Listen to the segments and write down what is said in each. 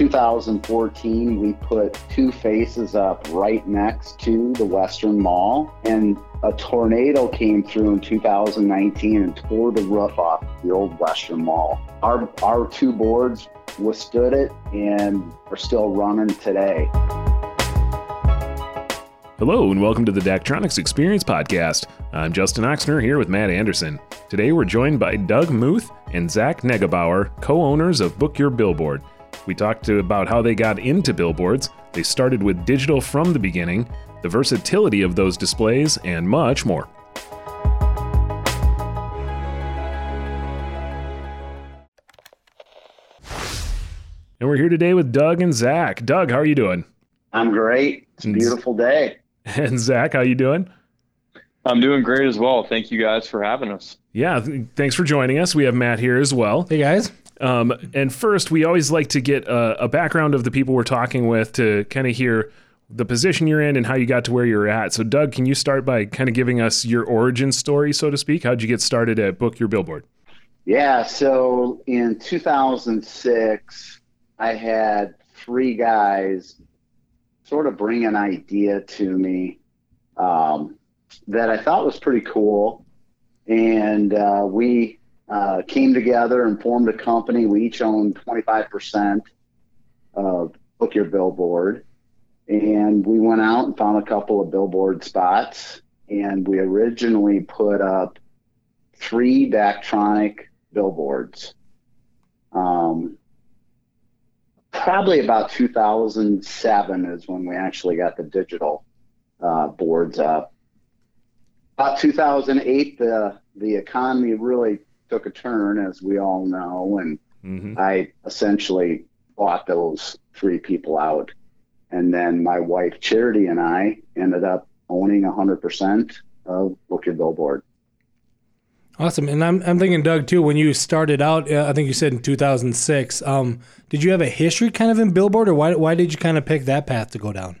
2014, we put two faces up right next to the Western Mall, and a tornado came through in 2019 and tore the roof off the old Western Mall. Our, our two boards withstood it and are still running today. Hello, and welcome to the Daktronics Experience Podcast. I'm Justin Oxner here with Matt Anderson. Today we're joined by Doug Muth and Zach Neugebauer, co owners of Book Your Billboard. We talked to, about how they got into billboards, they started with digital from the beginning, the versatility of those displays, and much more. And we're here today with Doug and Zach. Doug, how are you doing? I'm great. It's a beautiful day. And Zach, how you doing? I'm doing great as well. Thank you guys for having us. Yeah, th- thanks for joining us. We have Matt here as well. Hey guys. Um, and first, we always like to get a, a background of the people we're talking with to kind of hear the position you're in and how you got to where you're at. So, Doug, can you start by kind of giving us your origin story, so to speak? How'd you get started at Book Your Billboard? Yeah, so in 2006, I had three guys sort of bring an idea to me um, that I thought was pretty cool. And uh, we uh, came together and formed a company. We each owned 25% of Book Your Billboard. And we went out and found a couple of billboard spots. And we originally put up three Daktronic billboards. Um, probably about 2007 is when we actually got the digital uh, boards up. About 2008, the the economy really took a turn, as we all know, and mm-hmm. I essentially bought those three people out. And then my wife Charity and I ended up owning 100% of Book Your Billboard. Awesome. And I'm, I'm thinking, Doug, too, when you started out, uh, I think you said in 2006, um, did you have a history kind of in Billboard, or why, why did you kind of pick that path to go down?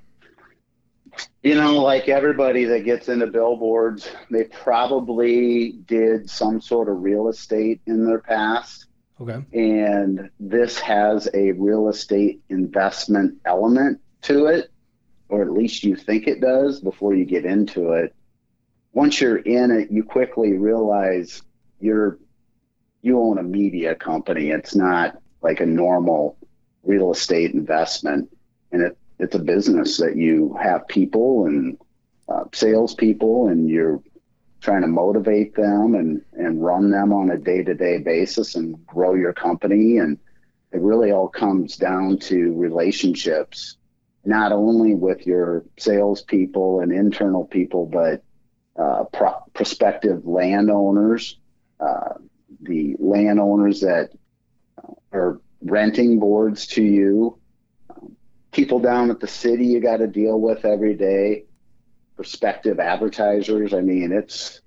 You know, like everybody that gets into billboards, they probably did some sort of real estate in their past. Okay. And this has a real estate investment element to it, or at least you think it does before you get into it. Once you're in it, you quickly realize you're you own a media company. It's not like a normal real estate investment, and it it's a business that you have people and uh, salespeople, and you're trying to motivate them and and run them on a day to day basis and grow your company. And it really all comes down to relationships, not only with your salespeople and internal people, but uh, pro- prospective landowners, uh, the landowners that uh, are renting boards to you, people down at the city you got to deal with every day, prospective advertisers. I mean, it's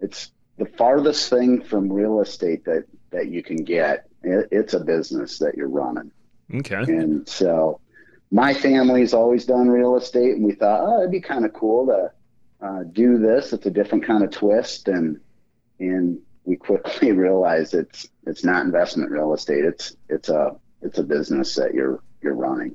it's the farthest thing from real estate that that you can get. It, it's a business that you're running. Okay. And so, my family's always done real estate, and we thought, oh, it'd be kind of cool to uh, do this. It's a different kind of twist, and and we quickly realized it's it's not investment real estate. It's it's a it's a business that you're you're running.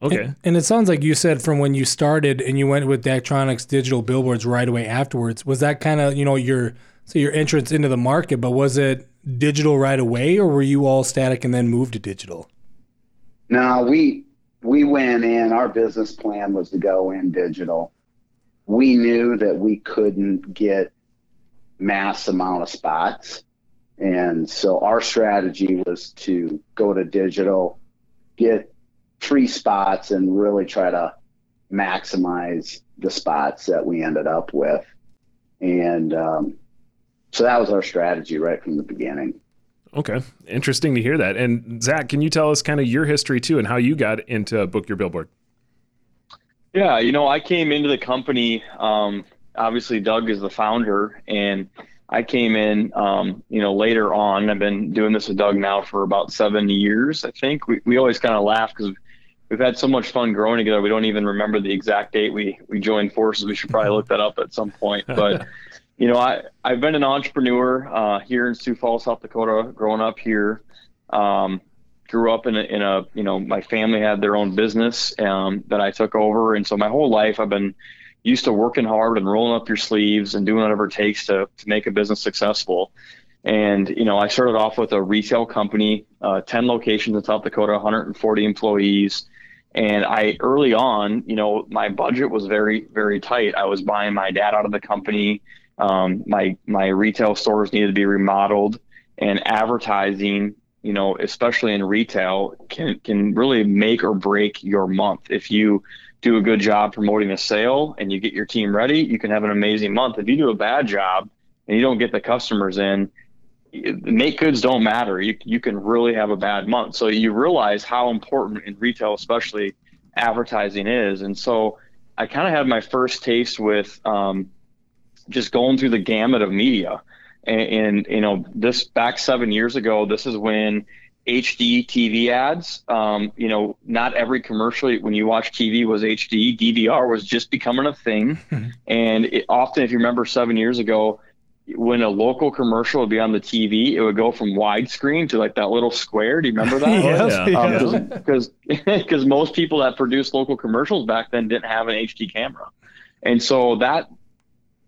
Okay. And, and, it sounds like you said from when you started and you went with Daktronics digital billboards right away afterwards. Was that kind of, you know, your so your entrance into the market, but was it digital right away or were you all static and then moved to digital? No, we we went in, our business plan was to go in digital. We knew that we couldn't get mass amount of spots. And so our strategy was to go to digital, get three spots and really try to maximize the spots that we ended up with. And um, so that was our strategy right from the beginning. Okay. Interesting to hear that. And Zach, can you tell us kind of your history too and how you got into Book Your Billboard? Yeah, you know, I came into the company. Um, obviously, Doug is the founder, and I came in, um, you know, later on. I've been doing this with Doug now for about seven years, I think. We, we always kind of laugh because we've had so much fun growing together. We don't even remember the exact date we we joined forces. We should probably look that up at some point. But you know, I I've been an entrepreneur uh, here in Sioux Falls, South Dakota, growing up here. Um, grew up in a, in a you know my family had their own business um, that I took over, and so my whole life I've been used to working hard and rolling up your sleeves and doing whatever it takes to to make a business successful. And you know, I started off with a retail company, uh, 10 locations in South Dakota, 140 employees. And I early on, you know, my budget was very, very tight. I was buying my dad out of the company. Um, my my retail stores needed to be remodeled, and advertising, you know, especially in retail, can can really make or break your month. If you do a good job promoting a sale and you get your team ready, you can have an amazing month. If you do a bad job and you don't get the customers in, make goods don't matter. You you can really have a bad month. So you realize how important in retail, especially advertising is. And so I kind of had my first taste with um, just going through the gamut of media. And, and, you know, this back seven years ago, this is when HD TV ads. Um, you know, not every commercial when you watch TV was HD. DVR was just becoming a thing, and it, often, if you remember, seven years ago, when a local commercial would be on the TV, it would go from widescreen to like that little square. Do you remember that? yes, Because um, because most people that produced local commercials back then didn't have an HD camera, and so that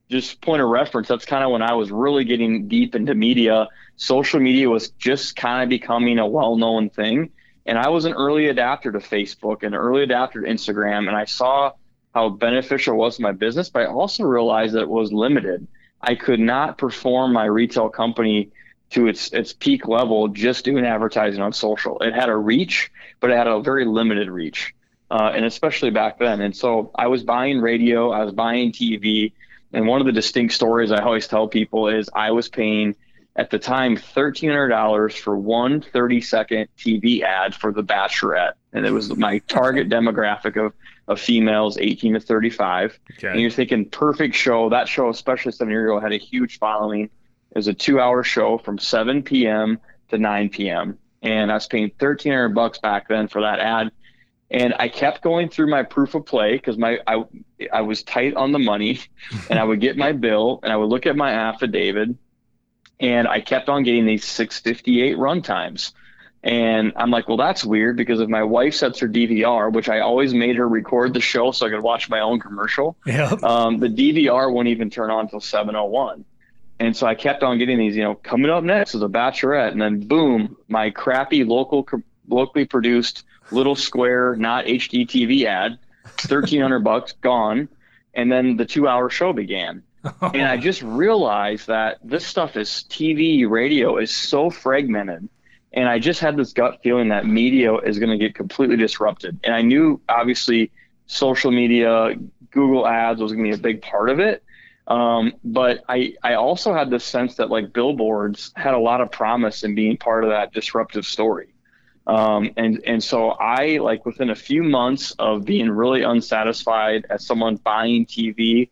just point of reference. That's kind of when I was really getting deep into media. Social media was just kind of becoming a well-known thing, and I was an early adapter to Facebook and early adapter to Instagram, and I saw how beneficial it was to my business, but I also realized that it was limited I could not perform my retail company to its its peak level just doing advertising on social. It had a reach, but it had a very limited reach, uh, and especially back then. And so I was buying radio, I was buying TV, and one of the distinct stories I always tell people is I was paying at the time $1,300 for one 30 second TV ad for The Bachelorette. And it was my target demographic of, of females 18 to 35. Okay. And you're thinking, perfect show. That show, especially seven years ago, had a huge following. It was a two hour show from 7 p.m. to 9 p.m. And I was paying 1300 bucks back then for that ad. And I kept going through my proof of play because my I, I was tight on the money and I would get my bill and I would look at my affidavit and I kept on getting these 658 run times. And I'm like, well, that's weird because if my wife sets her DVR, which I always made her record the show so I could watch my own commercial, yep. um, the DVR won't even turn on until 701. And so I kept on getting these, you know, coming up next is a bachelorette. And then boom, my crappy local, locally produced little square, not HD TV ad, 1300 bucks gone. And then the two hour show began. and I just realized that this stuff is TV, radio is so fragmented. And I just had this gut feeling that media is going to get completely disrupted. And I knew, obviously, social media, Google ads was going to be a big part of it. Um, but I, I also had this sense that like billboards had a lot of promise in being part of that disruptive story. Um, and, and so I like within a few months of being really unsatisfied as someone buying TV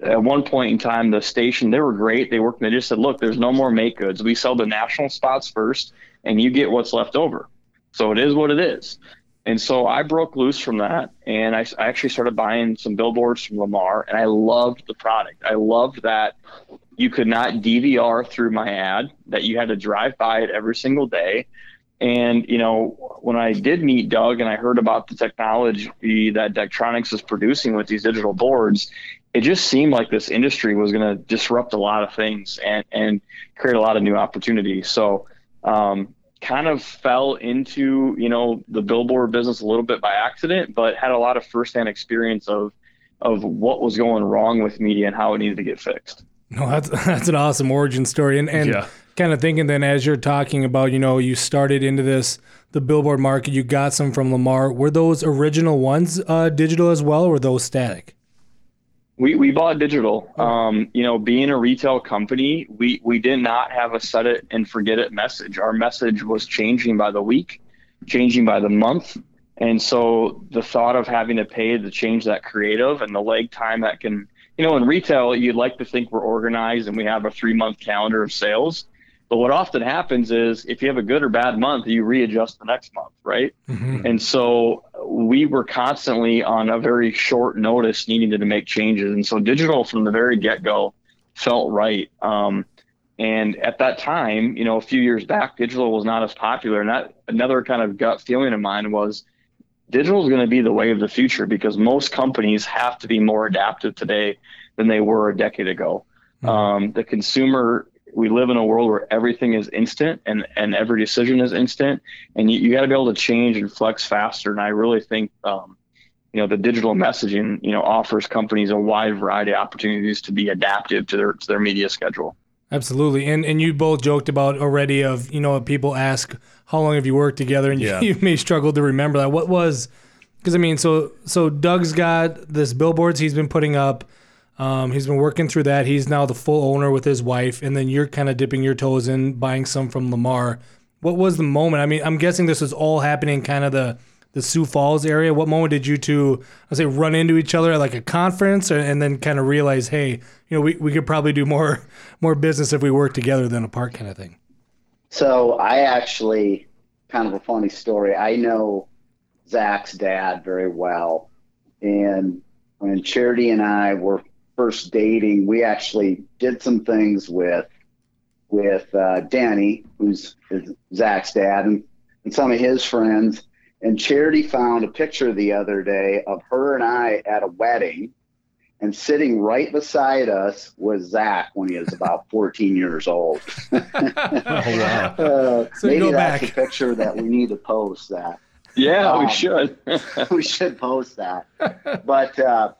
at one point in time, the station, they were great. They worked, they just said, look, there's no more make goods. We sell the national spots first, and you get what's left over. So it is what it is. And so I broke loose from that, and I, I actually started buying some billboards from Lamar, and I loved the product. I loved that you could not DVR through my ad, that you had to drive by it every single day. And, you know, when I did meet Doug and I heard about the technology that Daktronics is producing with these digital boards, it just seemed like this industry was going to disrupt a lot of things and, and create a lot of new opportunities. So, um, kind of fell into you know the billboard business a little bit by accident, but had a lot of firsthand experience of of what was going wrong with media and how it needed to get fixed. No, that's that's an awesome origin story, and and yeah. kind of thinking then as you're talking about, you know, you started into this the billboard market, you got some from Lamar. Were those original ones uh, digital as well, or were those static? We we bought digital. Um, you know, being a retail company, we we did not have a set it and forget it message. Our message was changing by the week, changing by the month. And so the thought of having to pay to change that creative and the leg time that can, you know, in retail, you'd like to think we're organized and we have a three month calendar of sales. But what often happens is if you have a good or bad month, you readjust the next month, right? Mm-hmm. And so we were constantly on a very short notice needing to make changes. And so digital from the very get go felt right. Um, And at that time, you know, a few years back, digital was not as popular. And that another kind of gut feeling of mine was digital is going to be the way of the future because most companies have to be more adaptive today than they were a decade ago. Mm-hmm. Um, the consumer, we live in a world where everything is instant and, and every decision is instant, and you, you got to be able to change and flex faster. And I really think, um, you know, the digital messaging, you know, offers companies a wide variety of opportunities to be adaptive to their to their media schedule. Absolutely, and and you both joked about already of you know people ask how long have you worked together, and yeah. you, you may struggle to remember that. What was because I mean, so so Doug's got this billboards he's been putting up. Um, he's been working through that. He's now the full owner with his wife, and then you're kind of dipping your toes in, buying some from Lamar. What was the moment? I mean, I'm guessing this was all happening kind of the the Sioux Falls area. What moment did you two, I say, run into each other at like a conference, or, and then kind of realize, hey, you know, we, we could probably do more more business if we work together than apart, kind of thing. So I actually, kind of a funny story. I know Zach's dad very well, and when Charity and I were first dating, we actually did some things with with uh, Danny, who's Zach's dad, and, and some of his friends. And Charity found a picture the other day of her and I at a wedding, and sitting right beside us was Zach when he was about 14 years old. oh, wow. uh, so maybe that's back. a picture that we need to post. That yeah, um, we should. we should post that. But uh,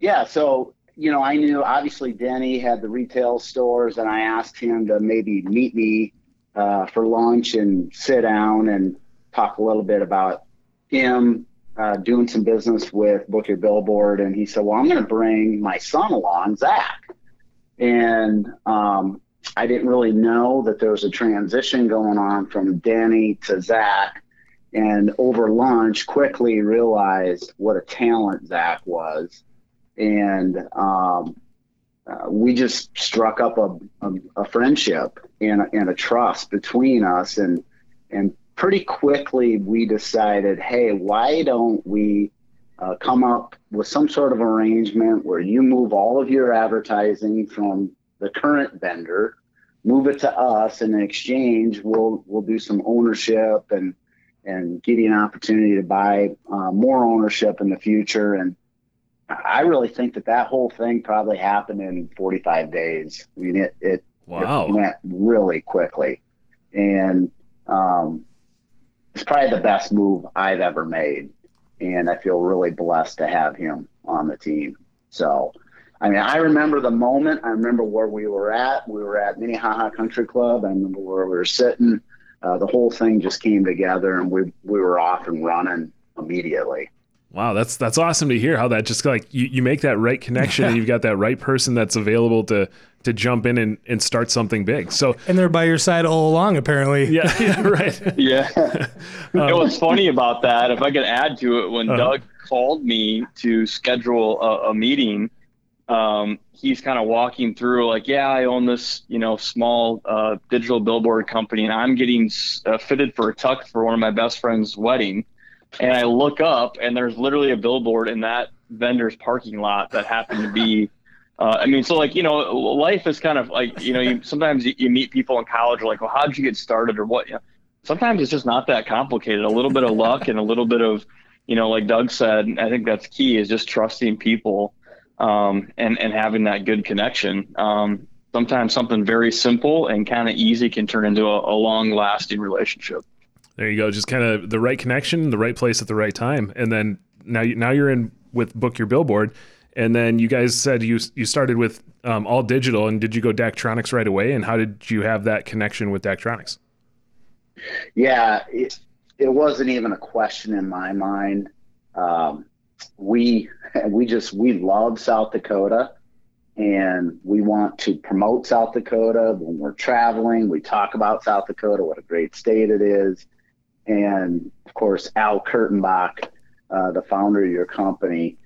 yeah, so you know, I knew obviously Denny had the retail stores, and I asked him to maybe meet me uh, for lunch and sit down and talk a little bit about him uh, doing some business with Book Your Billboard. And he said, Well, I'm going to bring my son along, Zach. And um, I didn't really know that there was a transition going on from Danny to Zach. And over lunch, quickly realized what a talent Zach was and um, uh, we just struck up a, a, a friendship and, and a trust between us and and pretty quickly we decided hey why don't we uh, come up with some sort of arrangement where you move all of your advertising from the current vendor move it to us and in exchange we'll we'll do some ownership and and give you an opportunity to buy uh, more ownership in the future and I really think that that whole thing probably happened in 45 days. I mean, it it, wow. it went really quickly, and um, it's probably the best move I've ever made. And I feel really blessed to have him on the team. So, I mean, I remember the moment. I remember where we were at. We were at Minnehaha Country Club. I remember where we were sitting. Uh, the whole thing just came together, and we we were off and running immediately. Wow, that's that's awesome to hear how that just like you, you make that right connection and you've got that right person that's available to to jump in and, and start something big. So and they're by your side all along apparently. Yeah, yeah right. yeah. um, what's funny about that, if I could add to it, when uh Doug called me to schedule a, a meeting, um, he's kind of walking through like, yeah, I own this, you know, small uh, digital billboard company, and I'm getting uh, fitted for a tuck for one of my best friend's wedding and I look up and there's literally a billboard in that vendor's parking lot that happened to be. Uh, I mean, so like you know, life is kind of like you know, you sometimes you, you meet people in college like, well, how'd you get started or what? You know, sometimes it's just not that complicated. A little bit of luck and a little bit of, you know, like Doug said, I think that's key is just trusting people um, and and having that good connection. Um, sometimes something very simple and kind of easy can turn into a, a long lasting relationship. There you go. Just kind of the right connection, the right place at the right time, and then now you, now you're in with book your billboard, and then you guys said you you started with um, all digital, and did you go Daktronics right away? And how did you have that connection with Daktronics? Yeah, it, it wasn't even a question in my mind. Um, we we just we love South Dakota and we want to promote South Dakota when we're traveling. We talk about South Dakota, what a great state it is and of course Al Kurtenbach, uh, the founder of your company,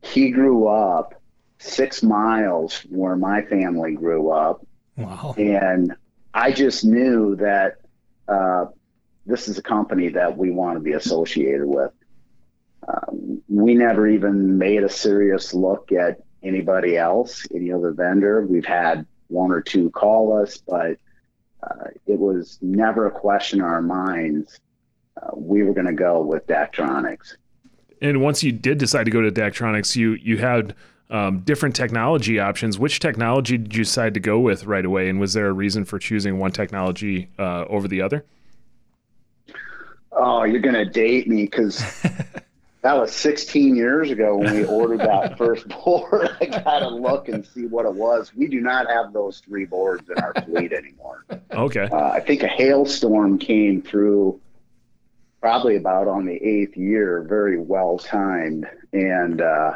he grew up six miles where my family grew up. Wow. And I just knew that uh, this is a company that we want to be associated with. Um, we never even made a serious look at anybody else, any other vendor. We've had one or two call us, but uh, it was never a question in our minds. We were going to go with Daktronics. And once you did decide to go to Daktronics, you you had um, different technology options. Which technology did you decide to go with right away? And was there a reason for choosing one technology uh, over the other? Oh, you're going to date me because that was 16 years ago when we ordered that first board. I got to look and see what it was. We do not have those three boards in our fleet anymore. Okay. Uh, I think a hailstorm came through probably about on the eighth year, very well timed. And uh,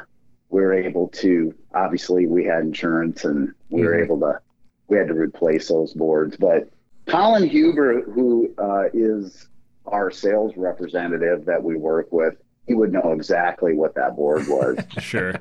we were able to, obviously, we had insurance and we mm-hmm. were able to, we had to replace those boards. But Colin Huber, who uh, is our sales representative that we work with, he would know exactly what that board was. sure.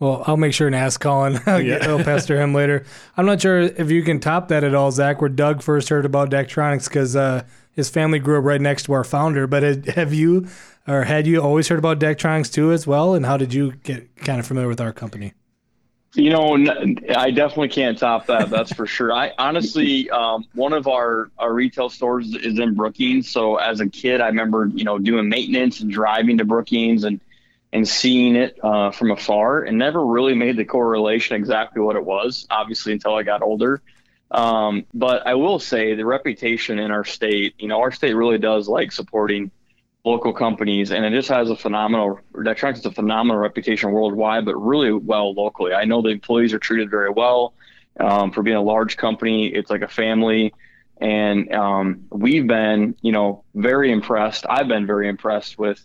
Well, I'll make sure and ask Colin. I'll, yeah. I'll pester him later. I'm not sure if you can top that at all, Zach. Where Doug first heard about Daktronics because uh, his family grew up right next to our founder. But have you or had you always heard about Daktronics too as well? And how did you get kind of familiar with our company? You know, I definitely can't top that. That's for sure. I honestly, um, one of our, our retail stores is in Brookings. So as a kid, I remember, you know, doing maintenance and driving to Brookings and, and seeing it uh, from afar and never really made the correlation exactly what it was, obviously, until I got older. Um, but I will say the reputation in our state, you know, our state really does like supporting local companies, and it just has a phenomenal. Daktronics has a phenomenal reputation worldwide, but really well locally. I know the employees are treated very well. Um, for being a large company, it's like a family, and um, we've been, you know, very impressed. I've been very impressed with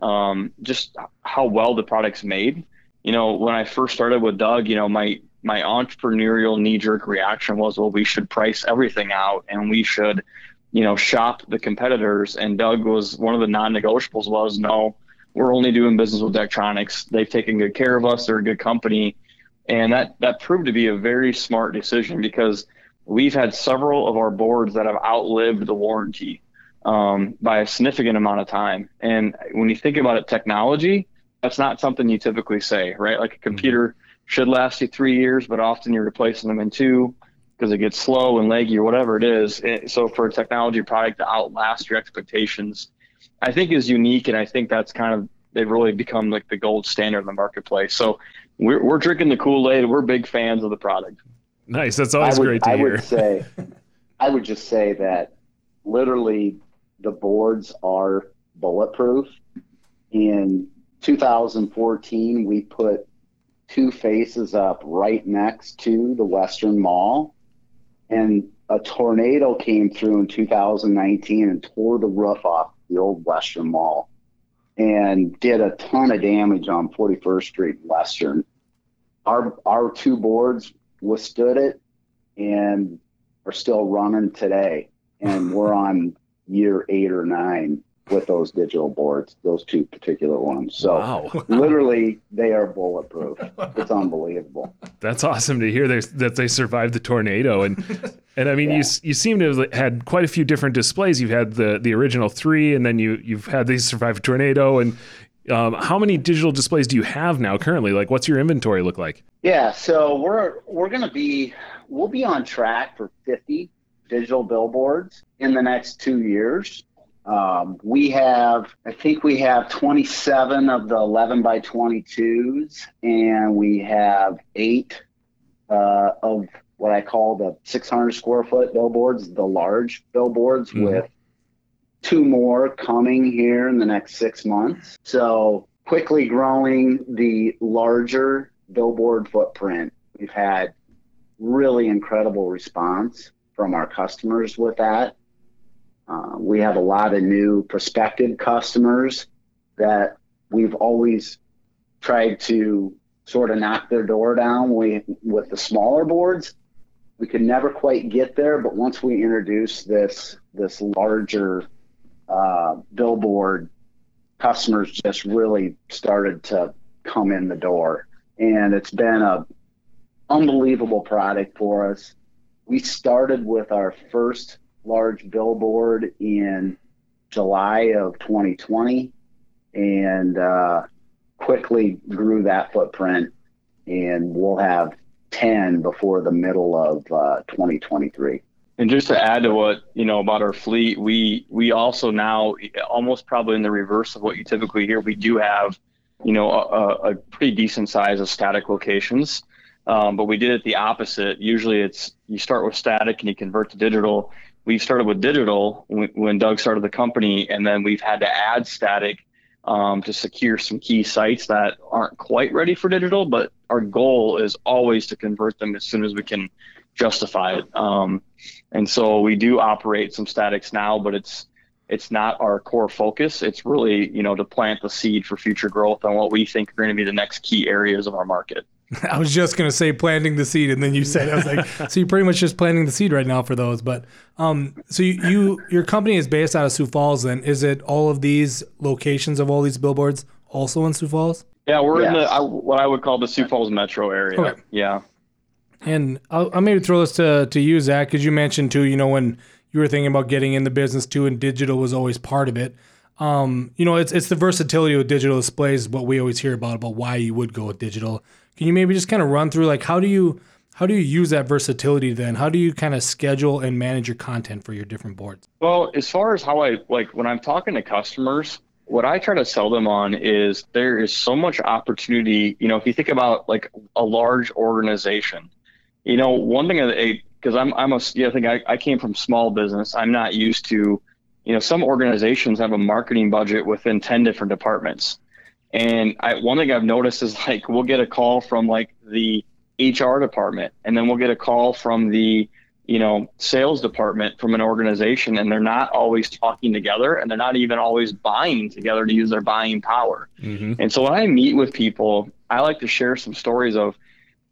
um, just how well the product's made. You know, when I first started with Doug, you know, my my entrepreneurial knee jerk reaction was, well, we should price everything out, and we should you know, shop the competitors. And Doug was one of the non-negotiables was no, we're only doing business with Daktronics. They've taken good care of us. They're a good company, and that that proved to be a very smart decision because we've had several of our boards that have outlived the warranty um, by a significant amount of time. And when you think about it, technology, that's not something you typically say, right? Like a computer should last you three years, but often you're replacing them in two because it gets slow and leggy or whatever it is. so for a technology product to outlast your expectations, I think is unique, and I think that's kind of they've really become like the gold standard in the marketplace. So we're we're drinking the Kool Aid. We're big fans of the product. Nice. That's always would, great to I hear. I would say, I would just say that literally the boards are bulletproof. In 2014, we put two faces up right next to the Western Mall. And a tornado came through in 2019 and tore the roof off the old Western Mall and did a ton of damage on 41st Street Western. Our our two boards withstood it and are still running today, and we're on year eight or nine with those digital boards, those two particular ones. So wow. literally, they are bulletproof. It's unbelievable. That's awesome to hear that they survived the tornado, and and I mean, yeah. you you seem to have had quite a few different displays. You've had the the original three, and then you you've had these survive a tornado, and um, how many digital displays do you have now currently? Like, what's your inventory look like? Yeah, so we're we're gonna be we'll be on track for 50 digital billboards in the next two years. Um, we have, I think we have 27 of the 11 by 22s, and we have eight uh, of what I call the 600 square foot billboards, the large billboards, mm-hmm. with two more coming here in the next six months. So quickly growing the larger billboard footprint. We've had really incredible response from our customers with that. Uh, we have a lot of new prospective customers that we've always tried to sort of knock their door down we, with the smaller boards. We could never quite get there, but once we introduced this this larger uh, billboard, customers just really started to come in the door, and it's been a unbelievable product for us. We started with our first large billboard in July of 2020 and uh, quickly grew that footprint. And we'll have 10 before the middle of uh, 2023. And just to add to what you know about our fleet, we we also now almost probably in the reverse of what you typically hear. We do have, you know, a, a pretty decent size of static locations, um, but we did it the opposite. Usually, it's you start with static and you convert to digital. We started with digital when, when Doug started the company, and then we've had to add static um, to secure some key sites that aren't quite ready for digital. But our goal is always to convert them as soon as we can justify it. Um, and so we do operate some statics now, but it's it's not our core focus. It's really you know to plant the seed for future growth on what we think are going to be the next key areas of our market. I was just gonna say planting the seed, and then you said I was like, so you're pretty much just planting the seed right now for those. But um, so you, you your company is based out of Sioux Falls. Then is it all of these locations of all these billboards also in Sioux Falls? Yeah, we're yes. in the I, what I would call the Sioux Falls metro area. Okay. Yeah. And I'll, I'll, maybe throw this to to you, Zach, because you mentioned too. You know, when you were thinking about getting in the business too, and digital was always part of it. Um, you know, it's it's the versatility of digital displays, what we always hear about about why you would go with digital. Can you maybe just kind of run through like how do you how do you use that versatility then? How do you kind of schedule and manage your content for your different boards? Well, as far as how I like when I'm talking to customers, what I try to sell them on is there is so much opportunity. You know, if you think about like a large organization, you know, one thing because I'm I'm a yeah, I think I, I came from small business. I'm not used to, you know, some organizations have a marketing budget within ten different departments. And I, one thing I've noticed is like we'll get a call from like the HR department, and then we'll get a call from the you know sales department from an organization, and they're not always talking together, and they're not even always buying together to use their buying power. Mm-hmm. And so when I meet with people, I like to share some stories of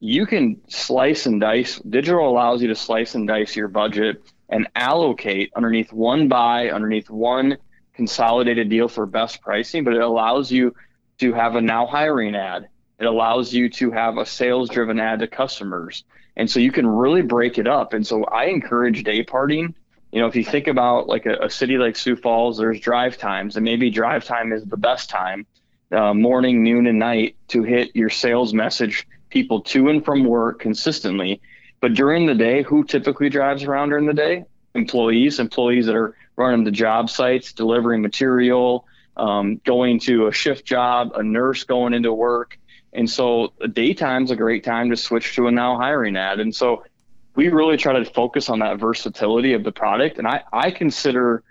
you can slice and dice. Digital allows you to slice and dice your budget and allocate underneath one buy, underneath one consolidated deal for best pricing, but it allows you to have a now hiring ad. It allows you to have a sales driven ad to customers. And so you can really break it up. And so I encourage day parting. You know, if you think about like a, a city like Sioux Falls, there's drive times, and maybe drive time is the best time, uh, morning, noon, and night to hit your sales message people to and from work consistently. But during the day, who typically drives around during the day? Employees, employees that are running the job sites, delivering material, um, going to a shift job, a nurse going into work. And so daytime's a great time to switch to a now hiring ad. And so we really try to focus on that versatility of the product. And I, I consider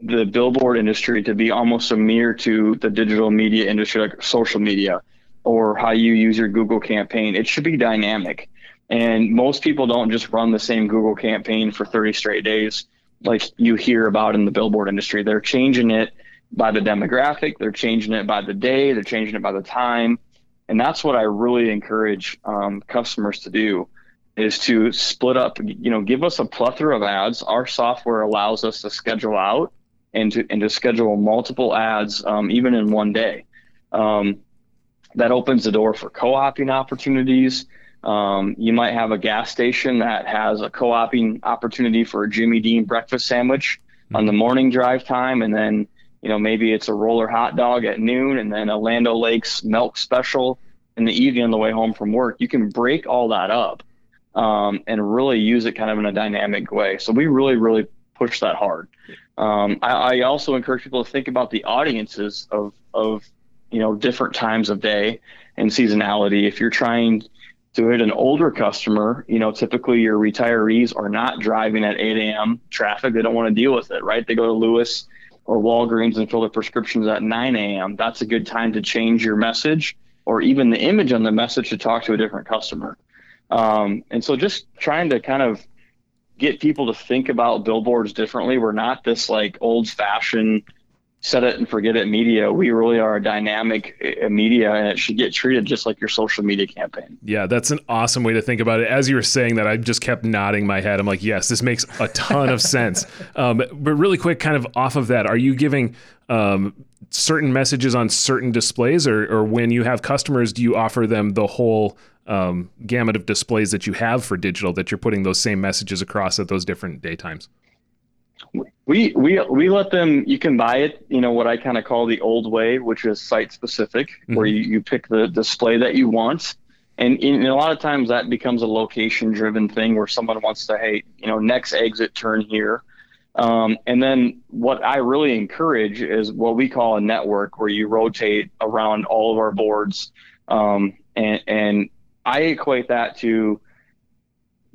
the billboard industry to be almost a mirror to the digital media industry, like social media or how you use your Google campaign. It should be dynamic. And most people don't just run the same Google campaign for 30 straight days like you hear about in the billboard industry. They're changing it by the demographic, they're changing it by the day, they're changing it by the time. And that's what I really encourage um, customers to do is to split up, you know, give us a plethora of ads. Our software allows us to schedule out and to, and to schedule multiple ads, um, even in one day. Um, that opens the door for co-oping opportunities. Um, you might have a gas station that has a co-oping opportunity for a Jimmy Dean breakfast sandwich mm-hmm. on the morning drive time, and then you know, maybe it's a roller hot dog at noon and then a Land Lakes milk special in the evening on the way home from work. You can break all that up um, and really use it kind of in a dynamic way. So we really, really push that hard. Um, I, I, also encourage people to think about the audiences of, of, you know, different times of day and seasonality. If you're trying to hit an older customer, you know, typically your retirees are not driving at 8 a.m. traffic. They don't want to deal with it, right? They go to Lewis or Walgreens and fill their prescriptions at 9 a.m., that's a good time to change your message or even the image on the message to talk to a different customer. Um, and so just trying to kind of get people to think about billboards differently. We're not this like old fashioned set it and forget it media. We really are a dynamic uh, media and it should get treated just like your social media campaign. Yeah, that's an awesome way to think about it. As you were saying that, I just kept nodding my head. I'm like, yes, this makes a ton of sense. Um, but really quick, kind of off of that, are you giving um, certain messages on certain displays or, or when you have customers, do you offer them the whole um, gamut of displays that you have for digital that you're putting those same messages across at those different daytimes? We we we let them. You can buy it. You know what I kind of call the old way, which is site specific, mm-hmm. where you, you pick the display that you want, And, and a lot of times that becomes a location driven thing where someone wants to, hey, you know, next exit turn here. Um, and then what I really encourage is what we call a network where you rotate around all of our boards. Um, and, and I equate that to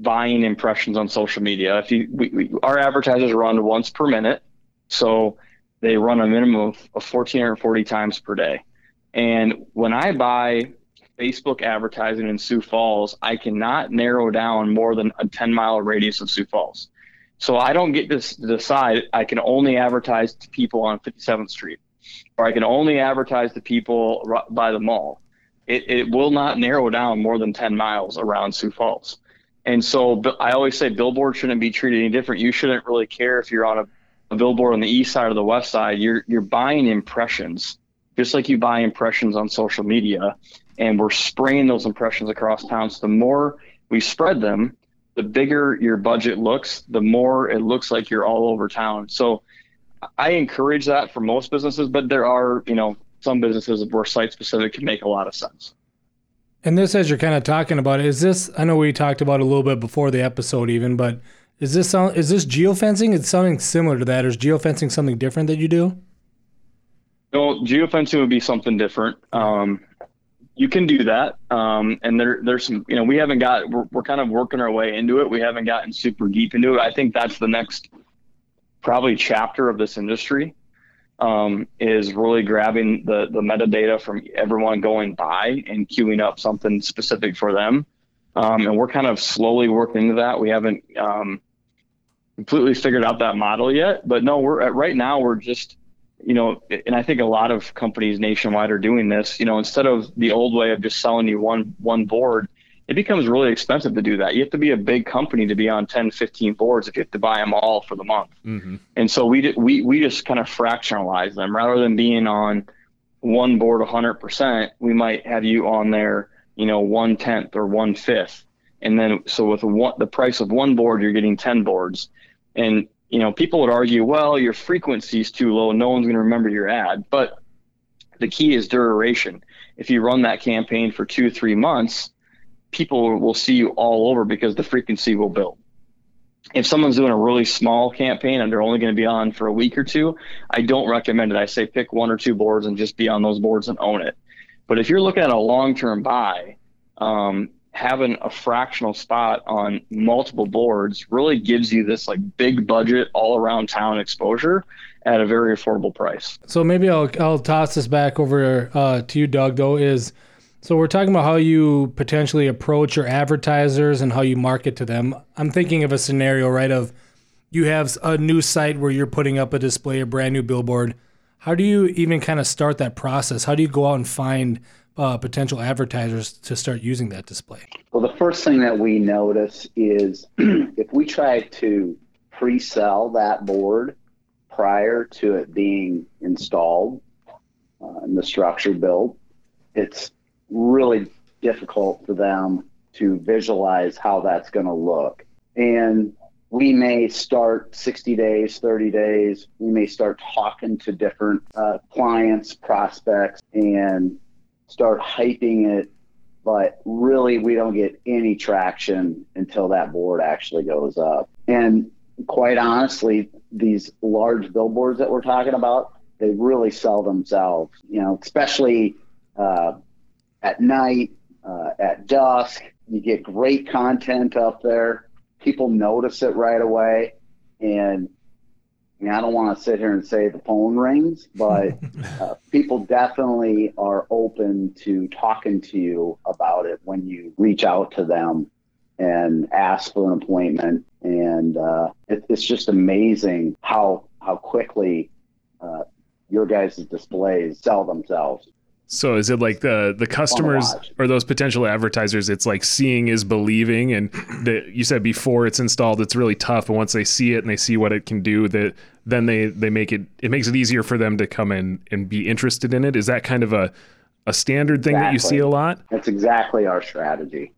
buying impressions on social media. If you, we, we, our advertisers run once per minute. So they run a minimum of, of 1440 times per day. And when I buy Facebook advertising in Sioux Falls, I cannot narrow down more than a 10 mile radius of Sioux Falls. So I don't get to decide I can only advertise to people on 57th Street or I can only advertise to people by the mall. It, it will not narrow down more than 10 miles around Sioux Falls. And so I always say billboard shouldn't be treated any different. You shouldn't really care if you're on a, a billboard on the east side or the west side. You're you're buying impressions, just like you buy impressions on social media, and we're spraying those impressions across town. So the more we spread them, the bigger your budget looks, the more it looks like you're all over town. So I encourage that for most businesses, but there are you know some businesses where site specific can make a lot of sense. And this, as you're kind of talking about, is this? I know we talked about a little bit before the episode, even, but is this is this geofencing? It's something similar to that, or is geofencing something different that you do? No, geofencing would be something different. Um, you can do that, um, and there there's some. You know, we haven't got. We're, we're kind of working our way into it. We haven't gotten super deep into it. I think that's the next probably chapter of this industry um, is really grabbing the the metadata from everyone going by and queuing up something specific for them. Um, and we're kind of slowly working into that. We haven't um, completely figured out that model yet, but no, we're at right now we're just you know, and I think a lot of companies nationwide are doing this. You know, instead of the old way of just selling you one one board, it becomes really expensive to do that. You have to be a big company to be on 10, 15 boards if you have to buy them all for the month. Mm-hmm. And so we, we, we just kind of fractionalize them rather than being on one board 100%, we might have you on there, you know, one tenth or one fifth. And then, so with one, the price of one board, you're getting 10 boards. And, you know, people would argue, well, your frequency is too low. No one's going to remember your ad. But the key is duration. If you run that campaign for two, three months, people will see you all over because the frequency will build. If someone's doing a really small campaign and they're only going to be on for a week or two, I don't recommend it. I say pick one or two boards and just be on those boards and own it. But if you're looking at a long term buy, um, having a fractional spot on multiple boards really gives you this like big budget all around town exposure at a very affordable price. So maybe I'll I'll toss this back over uh, to you, Doug. Though is so we're talking about how you potentially approach your advertisers and how you market to them. I'm thinking of a scenario, right, of you have a new site where you're putting up a display, a brand new billboard. How do you even kind of start that process? How do you go out and find uh, potential advertisers to start using that display? Well, the first thing that we notice is if we try to pre sell that board prior to it being installed uh, and the structure built, it's really difficult for them to visualize how that's going to look. And we may start 60 days, 30 days. We may start talking to different uh, clients, prospects, and start hyping it. But really, we don't get any traction until that board actually goes up. And quite honestly, these large billboards that we're talking about, they really sell themselves. You know, especially uh, at night, uh, at dusk. You get great content up there. People notice it right away. And I, mean, I don't want to sit here and say the phone rings, but uh, people definitely are open to talking to you about it when you reach out to them and ask for an appointment. And uh, it, it's just amazing how how quickly uh, your guys' displays sell themselves. So is it like the the customers or those potential advertisers? It's like seeing is believing, and that you said before it's installed, it's really tough. But once they see it and they see what it can do, that then they they make it it makes it easier for them to come in and be interested in it. Is that kind of a a standard thing exactly. that you see a lot? That's exactly our strategy.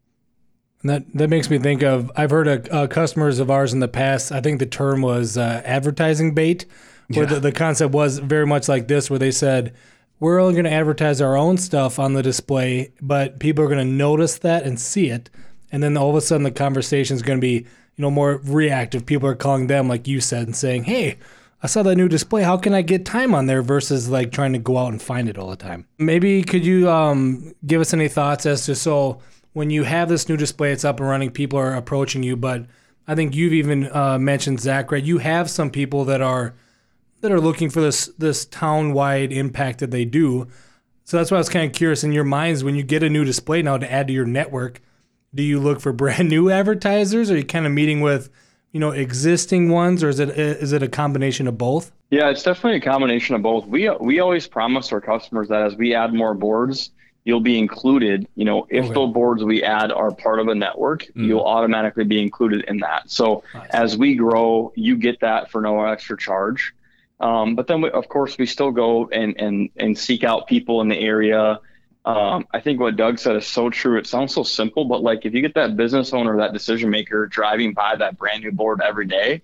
And that that makes me think of I've heard of uh, customers of ours in the past. I think the term was uh, advertising bait, where yeah. the, the concept was very much like this, where they said we're only going to advertise our own stuff on the display, but people are going to notice that and see it. And then all of a sudden the conversation is going to be, you know, more reactive. People are calling them, like you said, and saying, hey, I saw that new display. How can I get time on there versus like trying to go out and find it all the time? Maybe could you um, give us any thoughts as to so when you have this new display, it's up and running, people are approaching you, but I think you've even uh, mentioned Zach, right? You have some people that are that are looking for this this town wide impact that they do. So that's why I was kind of curious in your minds when you get a new display now to add to your network. Do you look for brand new advertisers? Or are you kind of meeting with you know existing ones, or is it is it a combination of both? Yeah, it's definitely a combination of both. We we always promise our customers that as we add more boards, you'll be included. You know, if okay. the boards we add are part of a network, mm. you'll automatically be included in that. So as we grow, you get that for no extra charge. Um, but then, we, of course, we still go and, and, and seek out people in the area. Um, I think what Doug said is so true. It sounds so simple, but like if you get that business owner, that decision maker driving by that brand new board every day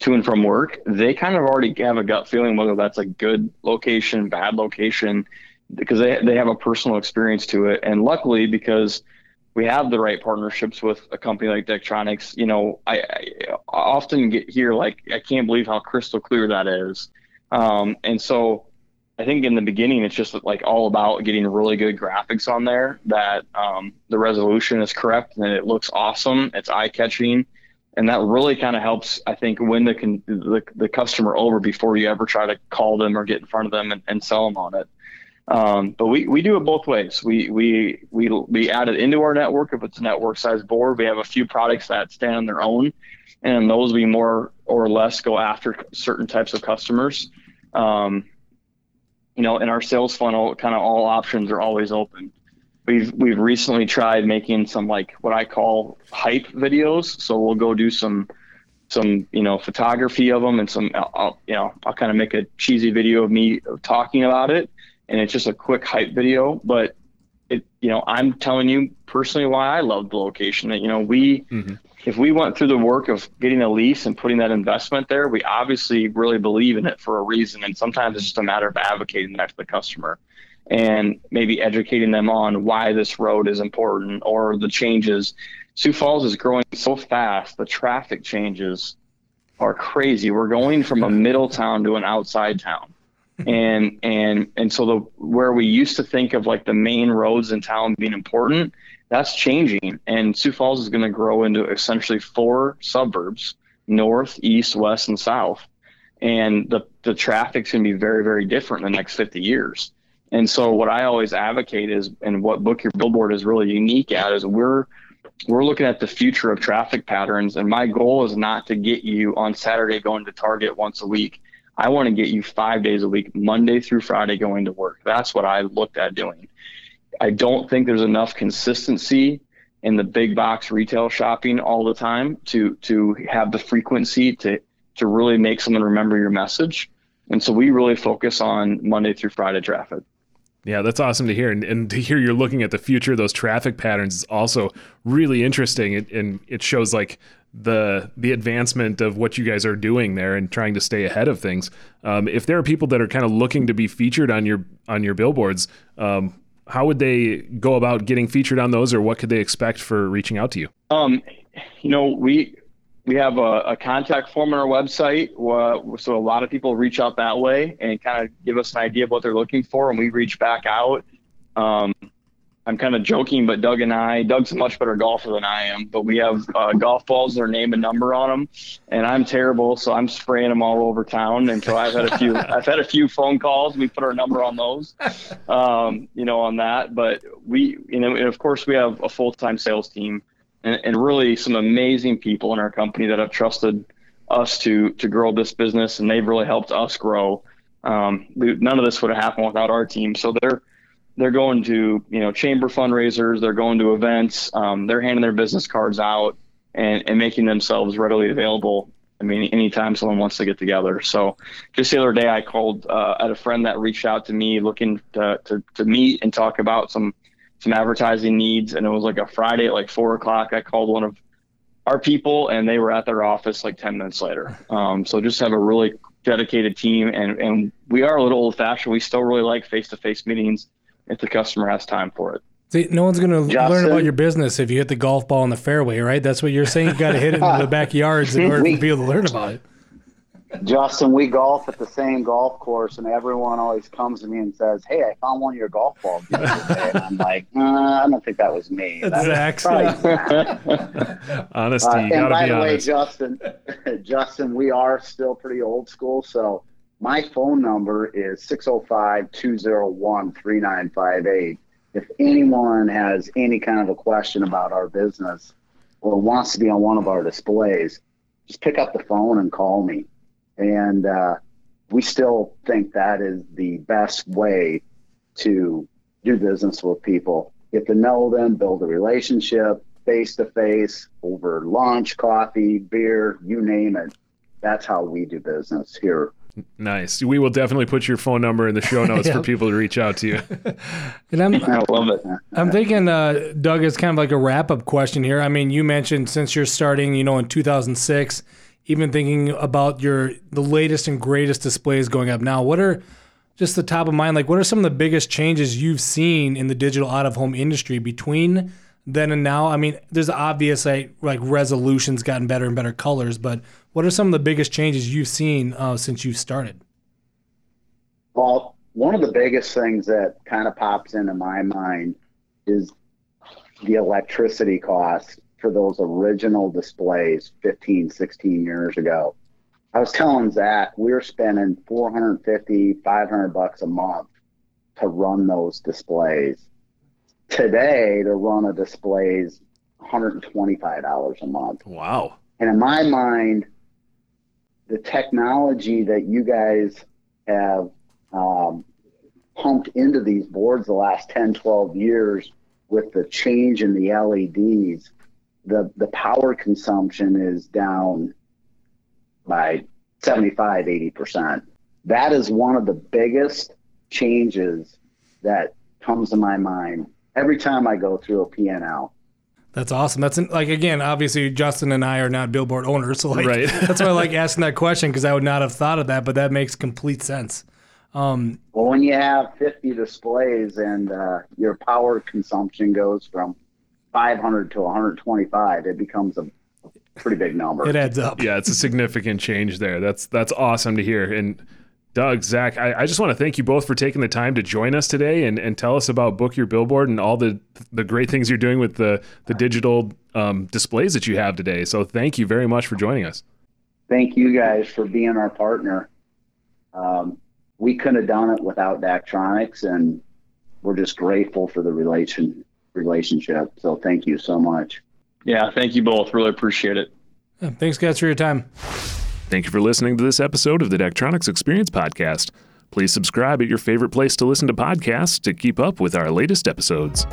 to and from work, they kind of already have a gut feeling whether that's a good location, bad location, because they, they have a personal experience to it. And luckily, because we have the right partnerships with a company like Daktronics, you know, I, I often get here like, I can't believe how crystal clear that is. Um, and so I think in the beginning, it's just like all about getting really good graphics on there that um, the resolution is correct and it looks awesome. It's eye catching. And that really kind of helps, I think, win the, the, the customer over before you ever try to call them or get in front of them and, and sell them on it. Um, but we, we do it both ways. We, we, we, we add it into our network if it's a network size board. We have a few products that stand on their own, and those we more or less go after certain types of customers. Um, you know, in our sales funnel, kind of all options are always open. We've we've recently tried making some like what I call hype videos. So we'll go do some some you know photography of them and some I'll, you know I'll kind of make a cheesy video of me talking about it and it's just a quick hype video. But it, you know, I'm telling you personally why I love the location. That you know, we mm-hmm. if we went through the work of getting a lease and putting that investment there, we obviously really believe in it for a reason. And sometimes it's just a matter of advocating that to the customer and maybe educating them on why this road is important or the changes. Sioux Falls is growing so fast, the traffic changes are crazy. We're going from a middle town to an outside town and and and so the where we used to think of like the main roads in town being important that's changing. And sioux falls is going to grow into essentially four suburbs north east west and south. And the the traffic's going to be very very different in the next 50 years. And so what i always advocate is and what book your billboard is really unique at is we're we're looking at the future of traffic patterns. And my goal is not to get you on saturday going to target once a week I want to get you five days a week, Monday through Friday, going to work. That's what I looked at doing. I don't think there's enough consistency in the big box retail shopping all the time to to have the frequency to to really make someone remember your message. And so we really focus on Monday through Friday traffic. Yeah, that's awesome to hear. And, and to hear you're looking at the future, of those traffic patterns is also really interesting. It, and it shows like the the advancement of what you guys are doing there and trying to stay ahead of things. Um, if there are people that are kind of looking to be featured on your on your billboards, um, how would they go about getting featured on those, or what could they expect for reaching out to you? Um, you know, we we have a, a contact form on our website, uh, so a lot of people reach out that way and kind of give us an idea of what they're looking for, and we reach back out. Um, I'm kind of joking, but Doug and I, Doug's a much better golfer than I am, but we have uh, golf balls, their name and number on them, and I'm terrible, so I'm spraying them all over town. And so I've had a few, I've had a few phone calls. We put our number on those, um, you know, on that. But we, you know, and of course we have a full time sales team, and, and really some amazing people in our company that have trusted us to to grow this business, and they've really helped us grow. Um, none of this would have happened without our team. So they're they're going to you know chamber fundraisers they're going to events um, they're handing their business cards out and, and making themselves readily available. I mean anytime someone wants to get together. So just the other day i called uh, at a friend that reached out to me looking to, to, to meet and talk about some some advertising needs. And it was like a friday at like four o'clock. I called one of our people and they were at their office like 10 minutes later. Um, so just have a really dedicated team, and and we are a little old fashioned. We still really like face to face meetings if the customer has time for it. See, no one's going to learn about your business if you hit the golf ball in the fairway, right? That's what you're saying. You got to hit it in the backyards in order we, for people to learn about it. Justin, we golf at the same golf course, and everyone always comes to me and says, "Hey, I found one of your golf balls." I'm like, uh, I don't think that was me. That's Honesty. Uh, and by the honest. way, Justin, Justin, we are still pretty old school, so my phone number is 605-201-3958. If anyone has any kind of a question about our business or wants to be on one of our displays, just pick up the phone and call me and uh, we still think that is the best way to do business with people. Get to know them, build a relationship face to face over lunch, coffee, beer, you name it. That's how we do business here. Nice. We will definitely put your phone number in the show notes for people to reach out to you. and I'm, I love it. I'm thinking, uh, Doug, is kind of like a wrap up question here. I mean, you mentioned since you're starting, you know, in 2006 even thinking about your the latest and greatest displays going up now, what are just the top of mind? Like, what are some of the biggest changes you've seen in the digital out of home industry between then and now? I mean, there's obvious like, like resolutions gotten better and better colors, but what are some of the biggest changes you've seen uh, since you started? Well, one of the biggest things that kind of pops into my mind is the electricity cost for those original displays 15, 16 years ago. I was telling Zach we were spending 450, 500 bucks a month to run those displays. Today, to run a display is $125 a month. Wow. And in my mind, the technology that you guys have um, pumped into these boards the last 10, 12 years with the change in the LEDs the the power consumption is down by 75 80% that is one of the biggest changes that comes to my mind every time i go through a pnl that's awesome. That's like again, obviously Justin and I are not billboard owners, so like right. that's why I like asking that question because I would not have thought of that, but that makes complete sense. Um, well, when you have 50 displays and uh, your power consumption goes from 500 to 125, it becomes a pretty big number. It adds up. Yeah, it's a significant change there. That's that's awesome to hear. And Doug, Zach, I, I just want to thank you both for taking the time to join us today and, and tell us about Book Your Billboard and all the the great things you're doing with the the digital um, displays that you have today. So thank you very much for joining us. Thank you guys for being our partner. Um, we couldn't have done it without Daktronics, and we're just grateful for the relation relationship. So thank you so much. Yeah, thank you both. Really appreciate it. Yeah, thanks, guys, for your time. Thank you for listening to this episode of the Daktronics Experience Podcast. Please subscribe at your favorite place to listen to podcasts to keep up with our latest episodes.